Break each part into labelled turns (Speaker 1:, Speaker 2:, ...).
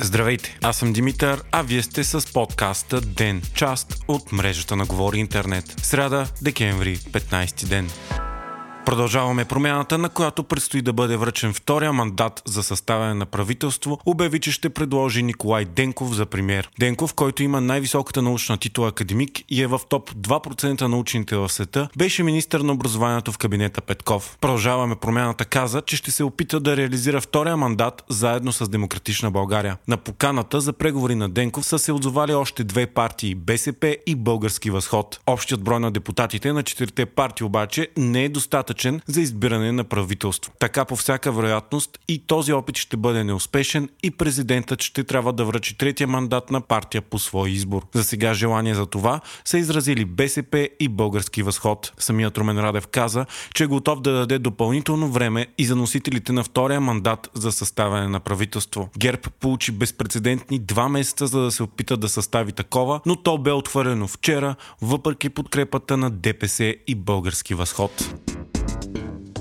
Speaker 1: Здравейте, аз съм Димитър, а вие сте с подкаста ДЕН, част от мрежата на Говори Интернет. Сряда, декември, 15 ден. Продължаваме промяната, на която предстои да бъде връчен втория мандат за съставяне на правителство, обяви, че ще предложи Николай Денков за премьер. Денков, който има най-високата научна титла академик и е в топ 2% на учените в света, беше министър на образованието в кабинета Петков. Продължаваме промяната каза, че ще се опита да реализира втория мандат заедно с Демократична България. На поканата за преговори на Денков са се отзовали още две партии БСП и Български възход. Общият брой на депутатите на четирите партии обаче не е достатъчен достатъчен за избиране на правителство. Така по всяка вероятност и този опит ще бъде неуспешен и президентът ще трябва да връчи третия мандат на партия по свой избор. За сега желание за това са изразили БСП и Български възход. Самият Румен Радев каза, че е готов да даде допълнително време и за носителите на втория мандат за съставяне на правителство. ГЕРБ получи безпредседентни два месеца за да се опита да състави такова, но то бе отвърено вчера, въпреки подкрепата на ДПС и Български възход.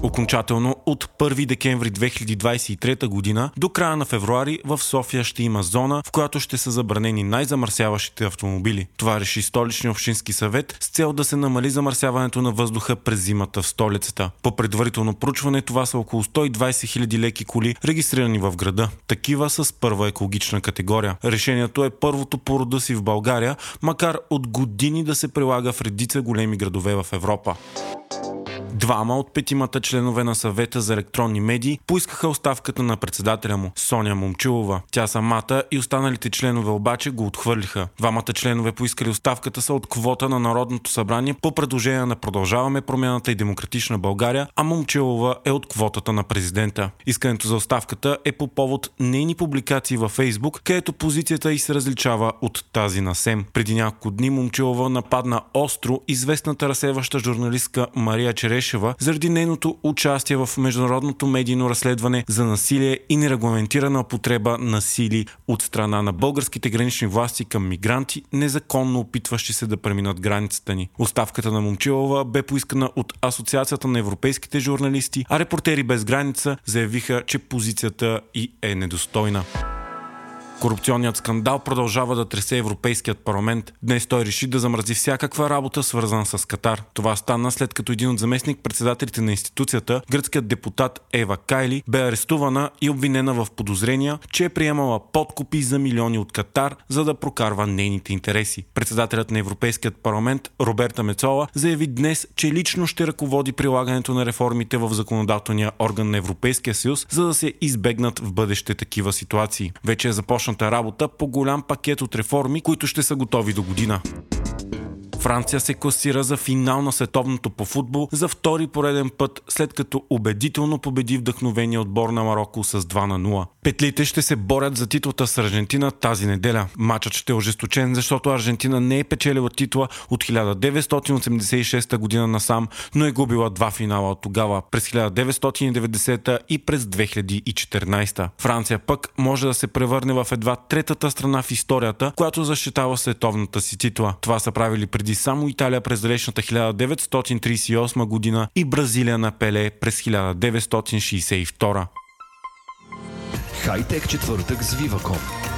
Speaker 1: Окончателно от 1 декември 2023 година до края на февруари в София ще има зона, в която ще са забранени най-замърсяващите автомобили. Това реши столичния общински съвет с цел да се намали замърсяването на въздуха през зимата в столицата. По предварително проучване това са около 120 000 леки коли, регистрирани в града. Такива с първа екологична категория. Решението е първото по рода си в България, макар от години да се прилага в редица големи градове в Европа. Двама от петимата членове на съвета за електронни медии поискаха оставката на председателя му, Соня Момчилова. Тя самата и останалите членове обаче го отхвърлиха. Двамата членове поискали оставката са от квота на Народното събрание по предложение на Продължаваме промяната и Демократична България, а Момчилова е от квотата на президента. Искането за оставката е по повод нейни публикации във Фейсбук, където позицията й се различава от тази на СЕМ. Преди няколко дни Момчилова нападна остро известната разсеваща журналистка Мария Череш Гешева заради нейното участие в международното медийно разследване за насилие и нерегламентирана употреба на сили от страна на българските гранични власти към мигранти, незаконно опитващи се да преминат границата ни. Оставката на Момчилова бе поискана от Асоциацията на европейските журналисти, а репортери без граница заявиха, че позицията и е недостойна. Корупционният скандал продължава да тресе Европейският парламент. Днес той реши да замрази всякаква работа, свързана с Катар. Това стана след като един от заместник председателите на институцията, гръцкият депутат Ева Кайли, бе арестувана и обвинена в подозрения, че е приемала подкупи за милиони от Катар, за да прокарва нейните интереси. Председателят на Европейският парламент Роберта Мецола заяви днес, че лично ще ръководи прилагането на реформите в законодателния орган на Европейския съюз, за да се избегнат в бъдеще такива ситуации. Вече е започнал започната работа по голям пакет от реформи, които ще са готови до година. Франция се класира за финал на световното по футбол за втори пореден път, след като убедително победи вдъхновения отбор на Марокко с 2 на 0. Петлите ще се борят за титлата с Аржентина тази неделя. Матчът ще е ожесточен, защото Аржентина не е печелила титла от 1986 година насам, но е губила два финала от тогава през 1990 и през 2014. Франция пък може да се превърне в едва третата страна в историята, която защитава световната си титла. Това са правили преди само Италия през далечната 1938 година и Бразилия на Пеле през 1962.
Speaker 2: Хайтек четвъртък с Viva.com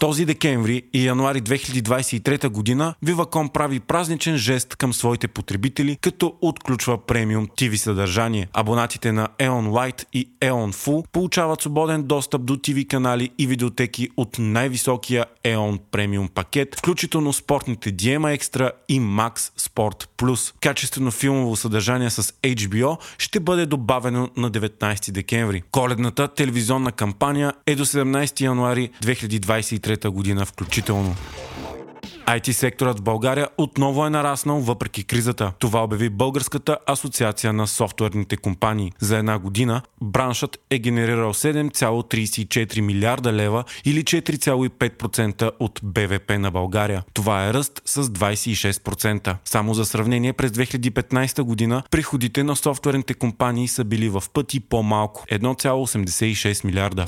Speaker 1: този декември и януари 2023 година Viva.com прави празничен жест към своите потребители, като отключва премиум TV съдържание. Абонатите на Eon Light и Eon Full получават свободен достъп до TV канали и видеотеки от най-високия Eon премиум пакет, включително спортните DMA Extra и Max Sport Plus. Качествено филмово съдържание с HBO ще бъде добавено на 19 декември. Коледната телевизионна кампания е до 17 януари 2023 2023 година включително. IT секторът в България отново е нараснал въпреки кризата. Това обяви Българската асоциация на софтуерните компании. За една година браншът е генерирал 7,34 милиарда лева или 4,5% от БВП на България. Това е ръст с 26%. Само за сравнение през 2015 година приходите на софтуерните компании са били в пъти по-малко 1,86 милиарда.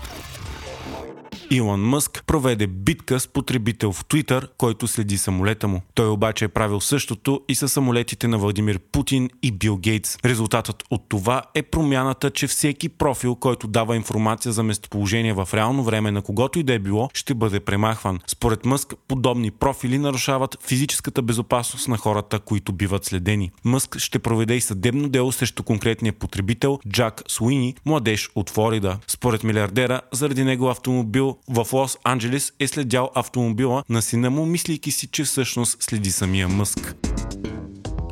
Speaker 1: Илон Мъск проведе битка с потребител в Твитър, който следи самолета му. Той обаче е правил същото и с самолетите на Владимир Путин и Бил Гейтс. Резултатът от това е промяната, че всеки профил, който дава информация за местоположение в реално време на когото и да е било, ще бъде премахван. Според Мъск, подобни профили нарушават физическата безопасност на хората, които биват следени. Мъск ще проведе и съдебно дело срещу конкретния потребител Джак Суини, младеж от Флорида. Според милиардера, заради него автомобил в Лос-Анджелес е следял автомобила на сина му, мислейки си, че всъщност следи самия Мъск.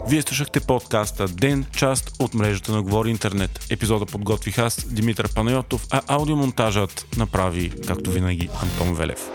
Speaker 1: Вие слушахте подкаста Ден, част от мрежата на Говори Интернет. Епизода подготвих аз, Димитър Панайотов, а аудиомонтажът направи, както винаги, Антон Велев.